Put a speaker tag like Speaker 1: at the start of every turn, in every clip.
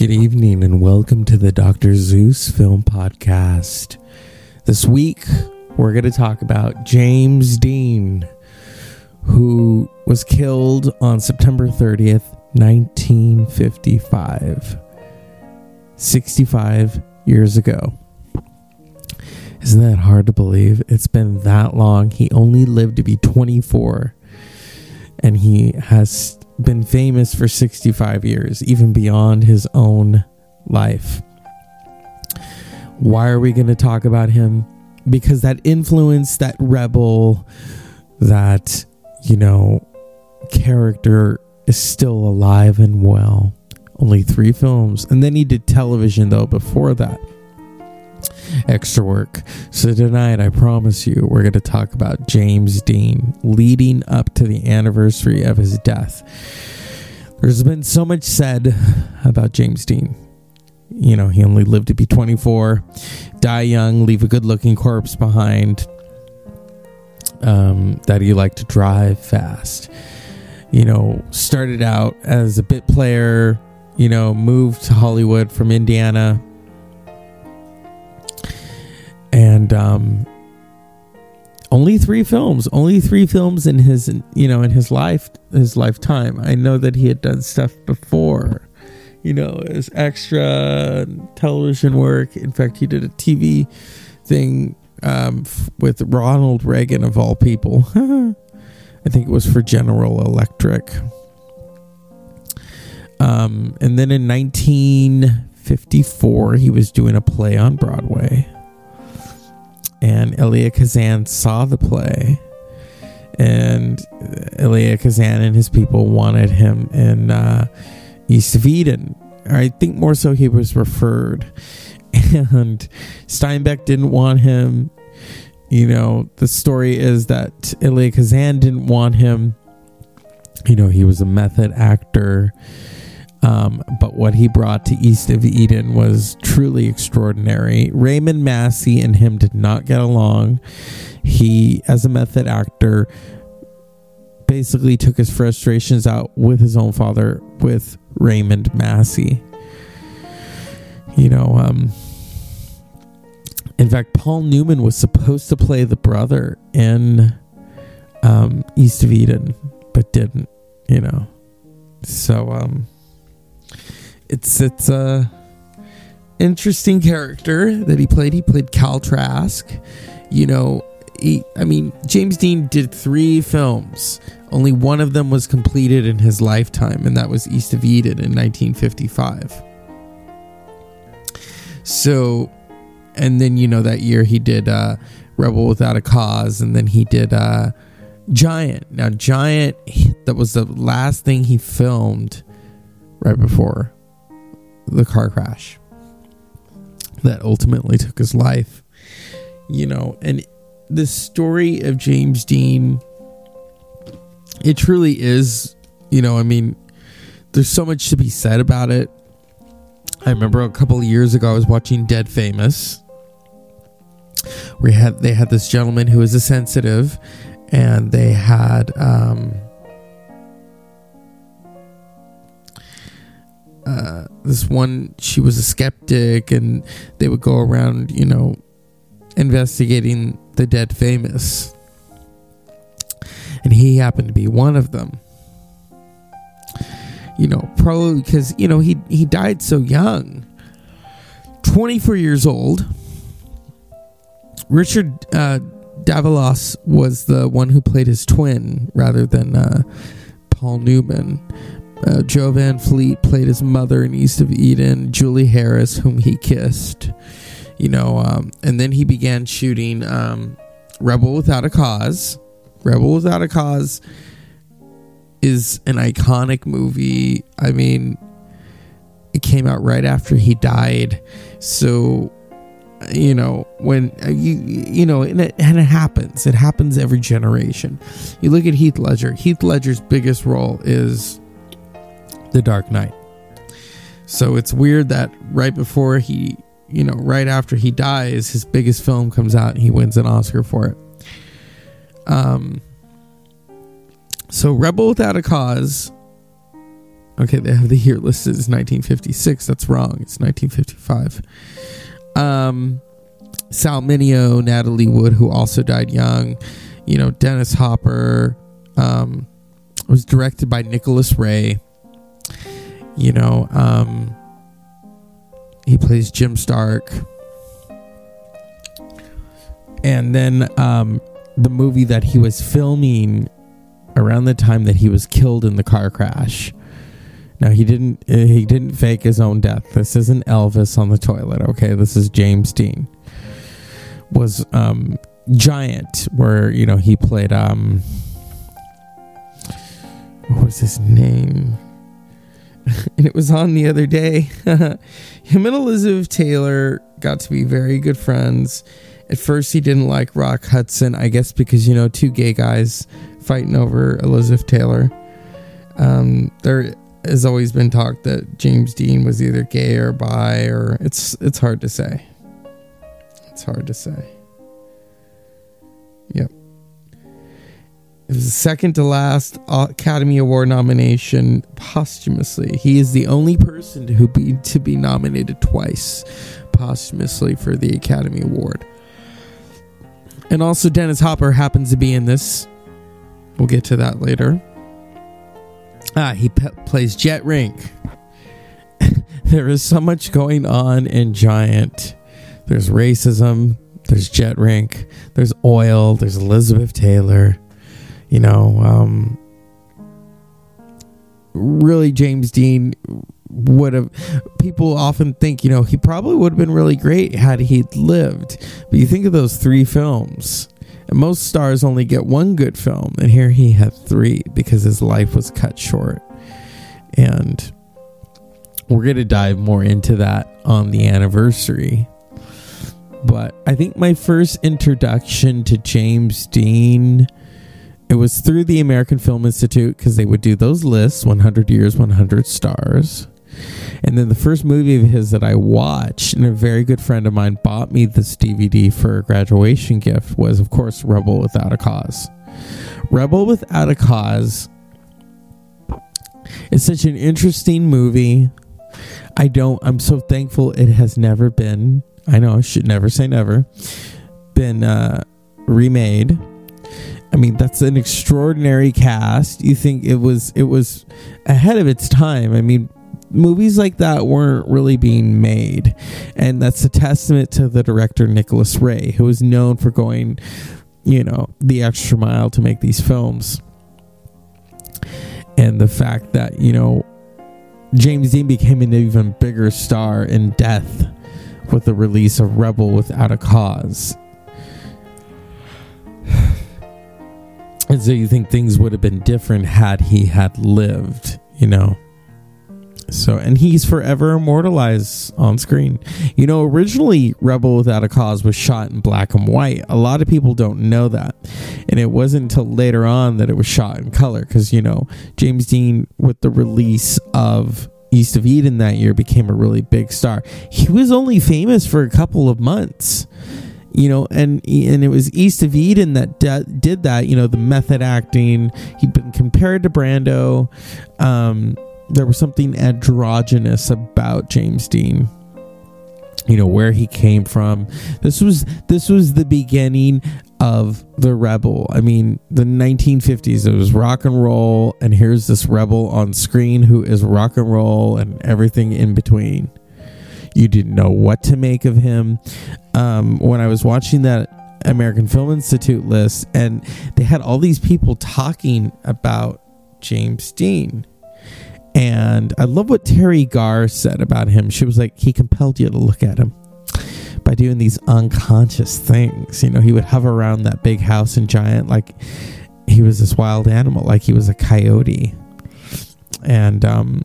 Speaker 1: Good evening and welcome to the Dr. Zeus Film Podcast. This week, we're going to talk about James Dean, who was killed on September 30th, 1955. 65 years ago. Isn't that hard to believe? It's been that long. He only lived to be 24, and he has been famous for 65 years, even beyond his own life. Why are we going to talk about him? Because that influence, that rebel, that, you know, character is still alive and well. Only three films. And then he did television, though, before that extra work. So tonight, I promise you, we're going to talk about James Dean leading up to the anniversary of his death. There's been so much said about James Dean. You know, he only lived to be 24, die young, leave a good looking corpse behind, um, that he liked to drive fast. You know, started out as a bit player, you know, moved to Hollywood from Indiana, and um, only three films only three films in his you know in his life his lifetime. I know that he had done stuff before you know his extra television work. In fact he did a tv thing um, f- with ronald reagan of all people. I think it was for general electric. Um, and then in 1954 he was doing a play on broadway and Elia Kazan saw the play, and Elia Kazan and his people wanted him in uh, East of Eden. I think more so he was referred, and Steinbeck didn't want him. You know, the story is that Elia Kazan didn't want him. You know, he was a method actor um, but what he brought to East of Eden was truly extraordinary. Raymond Massey and him did not get along. He, as a method actor, basically took his frustrations out with his own father, with Raymond Massey. You know, um, in fact, Paul Newman was supposed to play the brother in um, East of Eden, but didn't, you know. So, um, it's it's a interesting character that he played. He played Cal Trask. You know, he, I mean, James Dean did three films. Only one of them was completed in his lifetime, and that was East of Eden in 1955. So, and then you know that year he did uh, Rebel Without a Cause, and then he did uh, Giant. Now, Giant, that was the last thing he filmed right before the car crash that ultimately took his life. You know, and the story of James Dean, it truly is, you know, I mean, there's so much to be said about it. I remember a couple of years ago I was watching Dead Famous. We had they had this gentleman who was a sensitive and they had um uh, this one she was a skeptic and they would go around you know investigating the dead famous. And he happened to be one of them. You know probably because you know he he died so young. 24 years old. Richard uh, davalos was the one who played his twin rather than uh, paul newman uh, Jo Van Fleet played his mother in East of Eden. Julie Harris, whom he kissed, you know, um, and then he began shooting um, Rebel Without a Cause. Rebel Without a Cause is an iconic movie. I mean, it came out right after he died, so you know when uh, you you know and it, and it happens it happens every generation you look at heath ledger heath ledger's biggest role is the Dark Knight. So it's weird that right before he, you know, right after he dies, his biggest film comes out and he wins an Oscar for it. Um, so Rebel Without a Cause Okay, they have the year listed as 1956. That's wrong. It's 1955. Um, Sal Mineo, Natalie Wood, who also died young. You know, Dennis Hopper. Um, was directed by Nicholas Ray. You know, um, he plays Jim Stark. And then um, the movie that he was filming around the time that he was killed in the car crash. Now he didn't he didn't fake his own death. This isn't Elvis on the toilet, okay? This is James Dean. Was um Giant where, you know, he played um what was his name? and it was on the other day. Him and Elizabeth Taylor got to be very good friends. At first, he didn't like Rock Hudson, I guess because, you know, two gay guys fighting over Elizabeth Taylor. Um, there has always been talk that James Dean was either gay or bi, or it's it's hard to say. It's hard to say. Yep. It was the second to last Academy Award nomination posthumously. He is the only person to be to be nominated twice posthumously for the Academy Award. And also, Dennis Hopper happens to be in this. We'll get to that later. Ah, he pe- plays Jet Rink. there is so much going on in Giant. There's racism. There's Jet Rink. There's oil. There's Elizabeth Taylor. You know, um, really, James Dean would have people often think you know he probably would have been really great had he lived. But you think of those three films and most stars only get one good film and here he had three because his life was cut short. And we're going to dive more into that on the anniversary. But i think my first introduction to james dean it was through the american film institute because they would do those lists 100 years 100 stars and then the first movie of his that I watched, and a very good friend of mine bought me this DVD for a graduation gift, was, of course, Rebel Without a Cause. Rebel Without a Cause is such an interesting movie. I don't, I'm so thankful it has never been, I know I should never say never, been uh, remade. I mean, that's an extraordinary cast. You think it was it was ahead of its time. I mean, movies like that weren't really being made. And that's a testament to the director Nicholas Ray, who is known for going, you know, the extra mile to make these films. And the fact that, you know, James Dean became an even bigger star in death with the release of Rebel Without a Cause. And so you think things would have been different had he had lived, you know? So, and he's forever immortalized on screen. You know, originally Rebel Without a Cause was shot in black and white. A lot of people don't know that. And it wasn't until later on that it was shot in color because, you know, James Dean, with the release of East of Eden that year, became a really big star. He was only famous for a couple of months you know and and it was east of eden that de- did that you know the method acting he'd been compared to brando um there was something androgynous about James Dean. You know where he came from. This was this was the beginning of the rebel. I mean, the 1950s. It was rock and roll, and here's this rebel on screen who is rock and roll and everything in between. You didn't know what to make of him. Um, when I was watching that American Film Institute list, and they had all these people talking about James Dean and I love what Teri Garr said about him. She was like, he compelled you to look at him by doing these unconscious things. You know, he would hover around that big house and Giant like he was this wild animal, like he was a coyote. And um,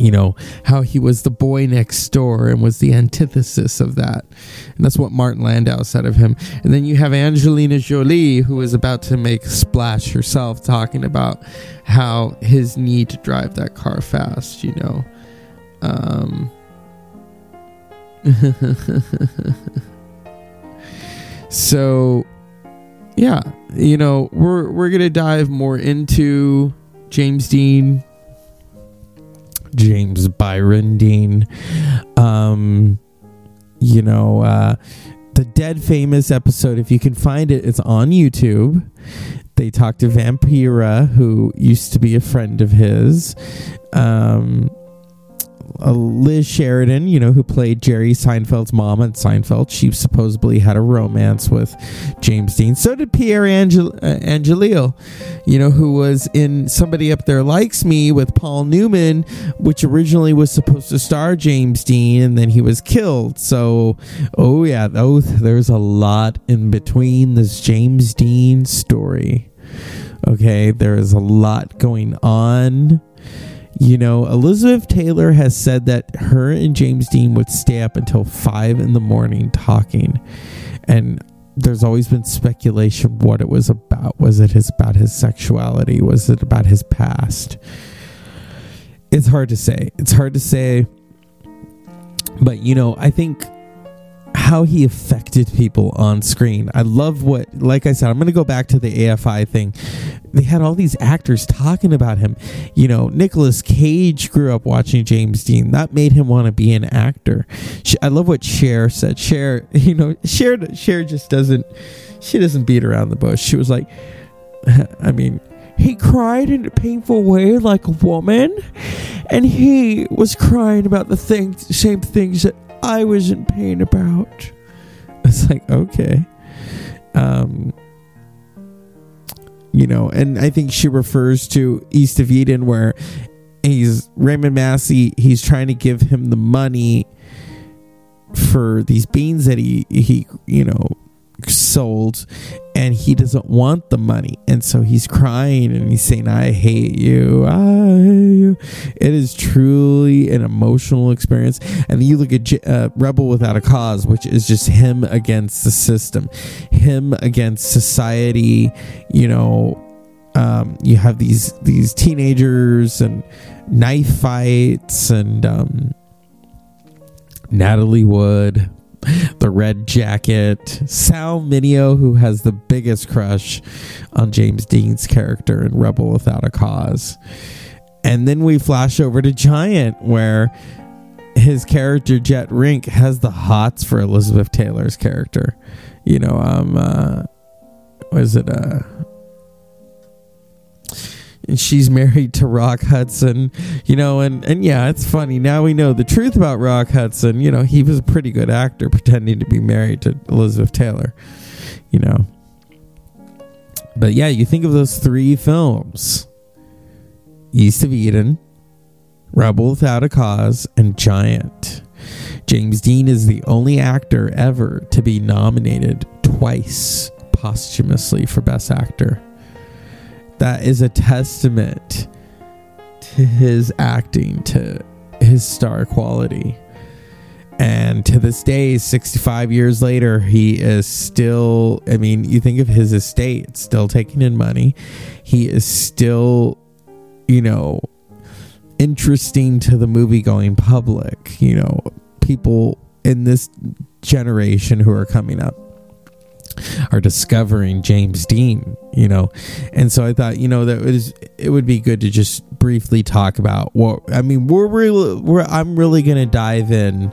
Speaker 1: you know, how he was the boy next door and was the antithesis of that. And that's what Martin Landau said of him. And then you have Angelina Jolie, who is about to make splash herself, talking about how his need to drive that car fast, you know. Um, so, yeah, you know, we're, we're to dive more into James Dean James Byron Dean. Um, you know, uh, the Dead Famous episode, if you can find it, it's on YouTube. They talk to Vampira, who used to be a friend of his. Um, uh, Liz Sheridan, you know, who played Jerry Seinfeld's mom on Seinfeld, she supposedly had a romance with James Dean. So did Pier Angel- uh, Angeli, you know, who was in Somebody Up There Likes Me with Paul Newman, which originally was supposed to star James Dean, and then he was killed. So, oh yeah, oh, there's a lot in between this James Dean story. Okay, there is a lot going on you know, Elizabeth Taylor has said that her and James Dean would stay up until five in the morning talking. And there's always been speculation what it was about. Was it his, about his sexuality? Was it about his past? It's hard to say. It's hard to say. But, you know, I think how he affected people on screen. I love what, like I said, I'm going to go back to the AFI thing. They had all these actors talking about him. You know, Nicolas Cage grew up watching James Dean. That made him want to be an actor. I love what Cher said. Cher, you know, Cher, Cher just doesn't, she doesn't beat around the bush. She was like, I mean, he cried in a painful way like a woman and he was crying about the things same things that I was in pain about. It's like, okay. Um, you know, and I think she refers to East of Eden where he's Raymond Massey, he's trying to give him the money for these beans that he he you know sold and he doesn't want the money. And so he's crying and he's saying i hate you. I hate you. It is truly an emotional experience. And you look at uh, rebel without a cause which is just him against the system him against society. You know um, you have these these teenagers and knife fights and um, Natalie Wood the red jacket, Sal Mineo, who has the biggest crush on James Dean's character in Rebel Without a Cause. And then we flash over to Giant, where his character Jet Rink has the hots for Elizabeth Taylor's character. You know, um, uh, was it uh and she's married to Rock Hudson, you know, and, and yeah, it's funny. Now we know the truth about Rock Hudson. You know, he was a pretty good actor pretending to be married to Elizabeth Taylor, you know. But yeah, you think of those three films East of Eden, Rebel Without a Cause, and Giant. James Dean is the only actor ever to be nominated twice posthumously for Best Actor that is a testament to his acting, to his star quality. And to this day, 65 years later, he is still, I mean, you think of his estate, still taking in money. He is still, you know, interesting to the movie going public. You know, people in this generation who are coming up are discovering James Dean, you know. And so I thought, you know, that was it would be good to just briefly talk about what I mean, we're really we're I'm really going to dive in.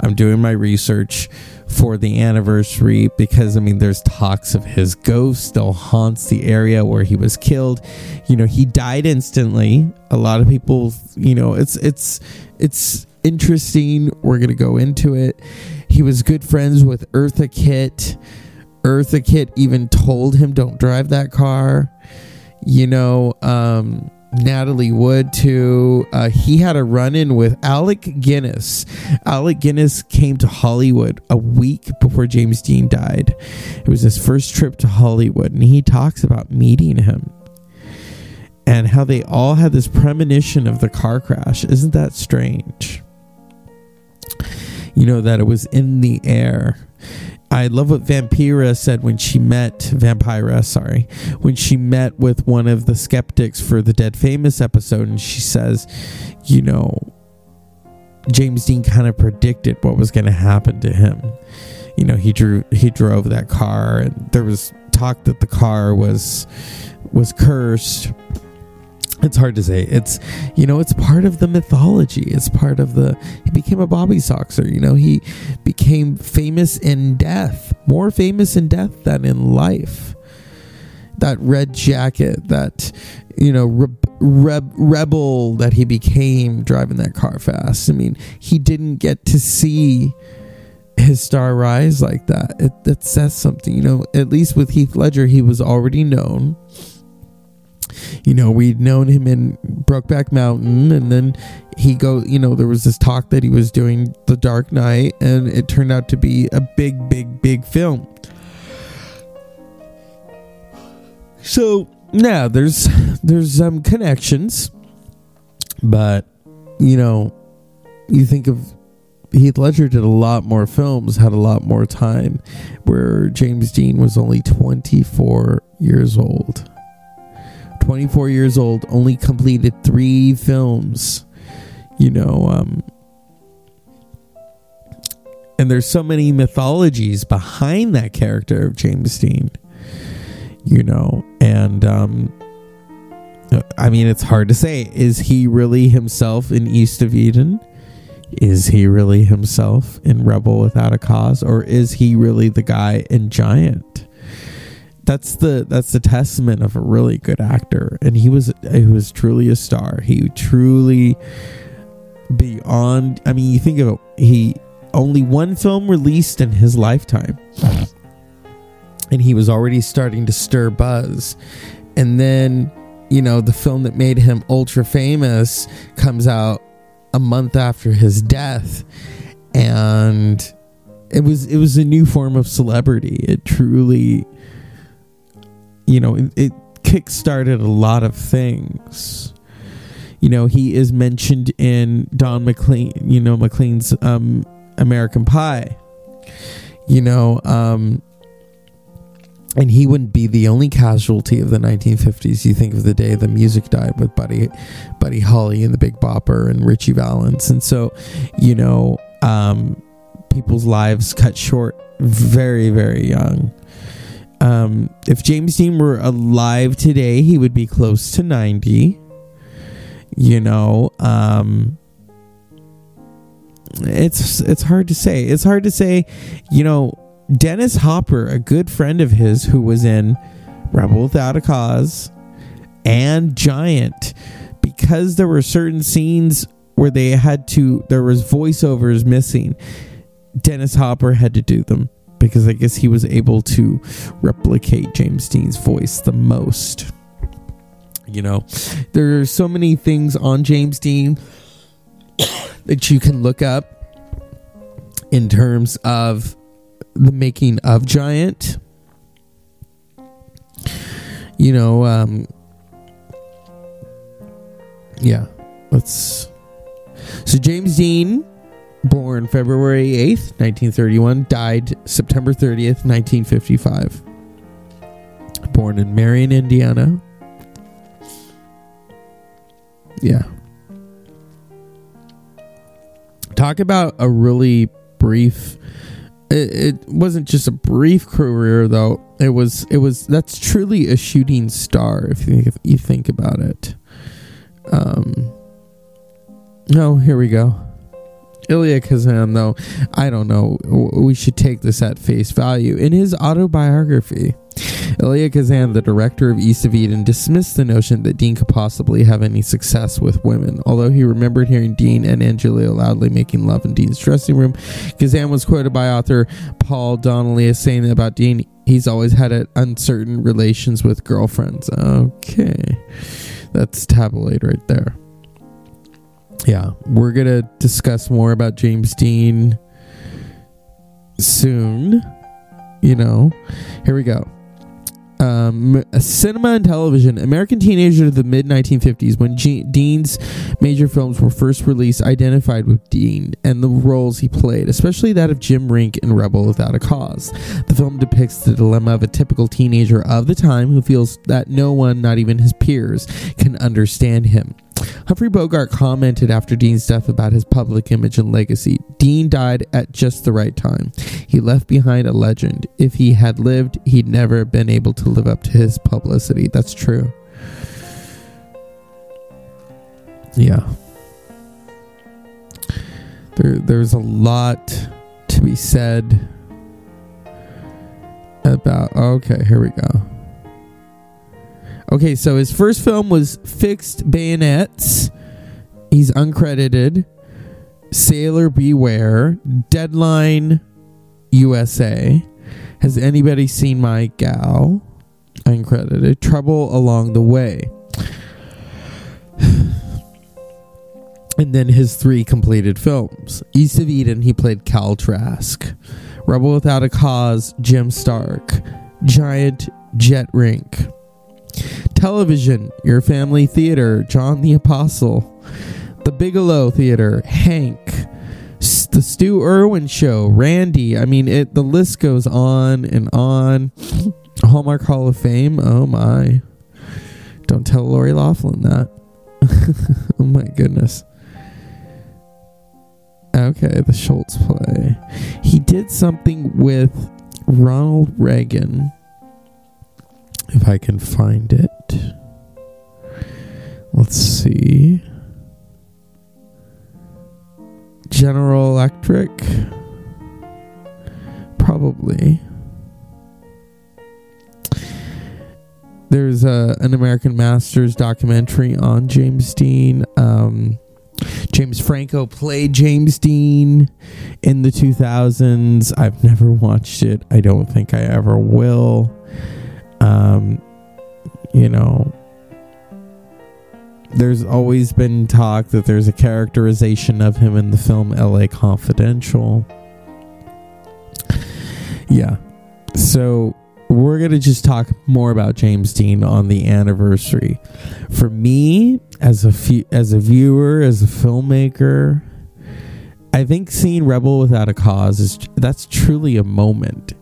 Speaker 1: I'm doing my research for the anniversary because I mean there's talks of his ghost still haunts the area where he was killed. You know, he died instantly. A lot of people, you know, it's it's it's interesting. We're going to go into it. He was good friends with Eartha Kitt Eartha Kitt even told him, "Don't drive that car." You know, um, Natalie Wood too. Uh, he had a run-in with Alec Guinness. Alec Guinness came to Hollywood a week before James Dean died. It was his first trip to Hollywood, and he talks about meeting him and how they all had this premonition of the car crash. Isn't that strange? You know that it was in the air I love what Vampira said when she met Vampira, sorry, when she met with one of the skeptics for the Dead Famous episode, and she says, you know, James Dean kind of predicted what was going to happen to him. You know, he drew he drove that car, and there was talk that the car was was cursed. It's hard to say. It's you know, it's part of the mythology. It's part of the he became a Bobby Soxer, you know, he became famous in death, more famous in death than in life. That red jacket, that you know, re- re- rebel that he became driving that car fast. I mean, he didn't get to see his star rise like that. It that says something, you know. At least with Heath Ledger, he was already known you know, we'd known him in Brokeback Mountain, and then he go, you know, there was this talk that he was doing The Dark Knight, and it turned out to be a big, big, big film. So yeah, there's there's um connections, but you know, you think of Heath Ledger did a lot more films, had a lot more time, where James Dean was only 24 years old. 24 years old, only completed three films. You know, um, and there's so many mythologies behind that character of James Dean. You know, and um, I mean, it's hard to say. Is he really himself in East of Eden? Is he really himself in Rebel Without a Cause, or is he really the guy in Giant? That's the that's the testament of a really good actor. And he was he was truly a star. He truly beyond i mean you think of it he only one film released in his lifetime. And he was already starting to stir buzz. And then you know the film that made him ultra famous comes out a month after his death. And it was it was a new form of celebrity. It truly you know, it, it kick-started a lot of things. You know, he is mentioned in Don McLean, you know, McLean's um, American Pie. You know, um, and he wouldn't be the only casualty of the 1950s. You think of the day the music died with Buddy, Buddy Holly and the Big Bopper and Ritchie Valens, and so, you know, um, people's lives cut short very, very young. Um, if James Dean were alive today, he would be close to 90. You know, um, it's it's hard to say. It's hard to say, you know, Dennis Hopper, a good friend of his who was in Rebel Without a Cause and Giant, because there were certain scenes where they had to there was voiceovers missing. Dennis Hopper had to do them because I guess he was able to replicate James Dean's voice the most. You know, there are so many things on James Dean that you can look up in terms of the making of Giant. You know, um, yeah, let's. So James Dean born February 8th, 1931, died September 30th, 1955. Born in Marion, Indiana. Yeah. Talk about a really brief it, it wasn't just a brief career though. It was it was that's truly a shooting star if you think, if you think about it. Um Oh, here we go. Elia Kazan, though, I don't know. We should take this at face value. In his autobiography, Elia Kazan, the director of East of Eden, dismissed the notion that Dean could possibly have any success with women. Although he remembered hearing Dean and Angelina loudly making love in Dean's dressing room, Kazan was quoted by author Paul Donnelly as saying about Dean, he's always had uncertain relations with girlfriends. Okay. That's tabloid right there yeah, we're gonna discuss more about James Dean soon. You know, here we go. Um, cinema and television. American teenager of the mid 1950s, when G- Dean's major films were first released, identified with Dean and the roles he played, especially that of Jim Rink in Rebel Without a Cause. The film depicts the dilemma of a typical teenager of the time who feels that no one, not even his peers, can understand him. Humphrey Bogart commented after Dean's death about his public image and legacy. Dean died at just the right time. He left behind a legend. If he had lived, he'd never been able to live up to his publicity. That's true. yeah. There, there's a lot to be said about. Okay, here we go. Okay, so his first film was Fixed Bayonets. He's uncredited. Sailor Beware, Deadline USA. Has anybody seen my gal? Uncredited. Trouble Along the Way. and then his three completed films. East of Eden, he played Cal Trask. Rebel Without a Cause, Jim Stark. Giant, Jet Rink. Television, Your Family Theater, John the Apostle. The Bigelow Theater, Hank. The Stu Erwin Show, Randy. I mean, it. The list goes on and on. Hallmark Hall of Fame. Oh my! Don't tell Lori Loughlin that. oh my goodness. Okay, the Schlitz play. He did something with Ronald Reagan. If I can find it. Let's see. General Electric? Probably. There's a, an American Masters documentary on James Dean. Um, James Franco played James Dean in the 2000s. I've never watched it. I don't think I ever will. Um, you know, there's always been talk that there's a characterization of him in the film LA Confidential. Yeah. So we're going to just talk more about James Dean on the anniversary. For me, as a as a viewer, as a filmmaker, I think seeing Rebel Without a Cause is that's truly a moment.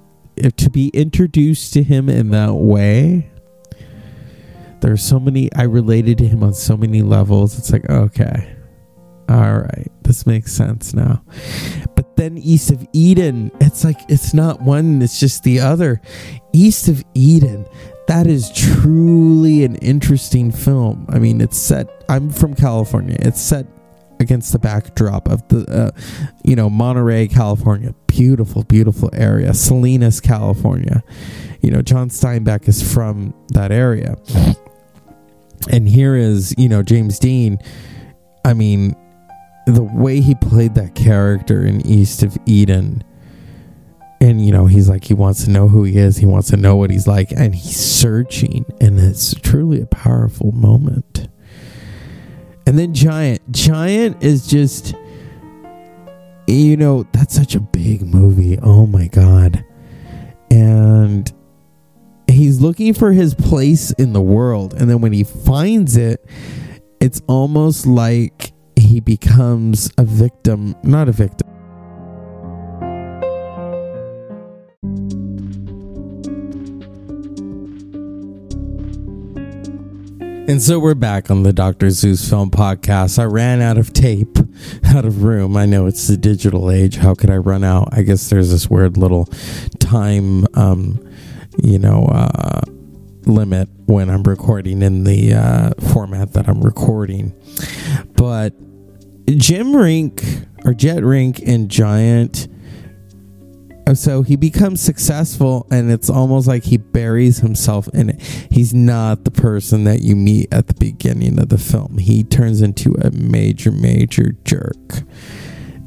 Speaker 1: To be introduced to him in that way, there's so many I related to him on so many levels. It's like, okay. All right, this makes sense now. But then East of Eden, it's like it's not one, it's just the other. East of Eden, that is truly an interesting film. I mean, it's set I'm from California. It's set against the backdrop of the uh, you know, Monterey, California. Beautiful, beautiful area. Salinas, California. You know, John Steinbeck is from that area and here is you know James Dean. I mean, the way he played that character in East of Eden, and you know he's like he wants to know who he is, he wants to know what he's like, and he's searching, and it's truly a powerful moment. And then Giant, Giant is just, you know, that's such a big movie. Oh my god, and he's looking for his place in the world. And then when he finds it it's almost like he becomes a victim not a victim And so we're back on the Dr. Zeus Film Podcast. I ran out of tape, out of room. I know it's the digital age. How could I run out? I guess there's this weird little time um, you know, uh, limit when I'm recording in the uh, format that I'm recording. But Jim Rink or Jet Rink and Giant. So he becomes successful, and it's almost like he buries himself in it. He's not the person that you meet at the beginning of the film. He turns into a major, major jerk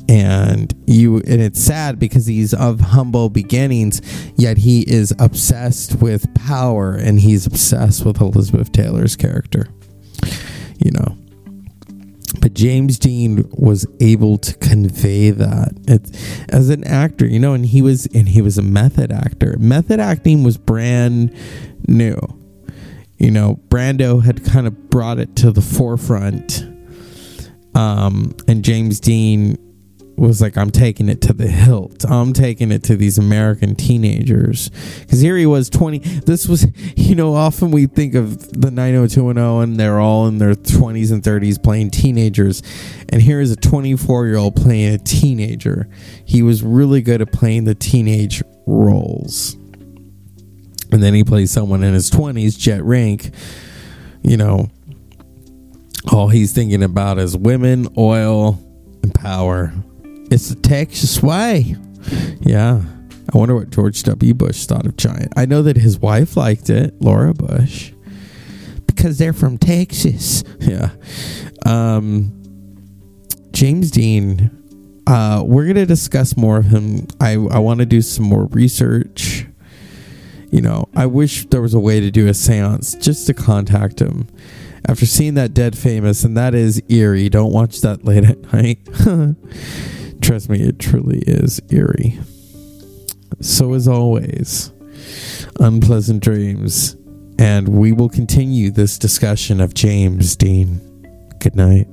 Speaker 1: and you and it's sad because he's of humble beginnings yet he is obsessed with power and he's obsessed with elizabeth taylor's character you know james dean was able to convey that. As an actor you know and he was and he was a method actor. Method acting was brand new. You know brando had kind of brought it to the forefront um, and james dean was like, I'm taking it to the hilt. I'm taking it to these American teenagers. Because here he was, 20. This was, you know, often we think of the 90210 and they're all in their 20s and 30s playing teenagers. And here is a 24 year old playing a teenager. He was really good at playing the teenage roles. And then he plays someone in his 20s, Jet Rank, you know, all he's thinking about is women, oil, and power. It's the Texas way. Yeah. I wonder what George W. Bush thought of Giant. I know that his wife liked it, Laura Bush, because they're from Texas. Yeah. Um, James Dean, uh, we're going to discuss more of him. I, I want to do some more research. You know, I wish there was a way to do a seance just to contact him after seeing that dead famous, and that is eerie. Don't watch that late at night. Trust me, it truly is eerie. So, as always, unpleasant dreams, and we will continue this discussion of James Dean. Good night.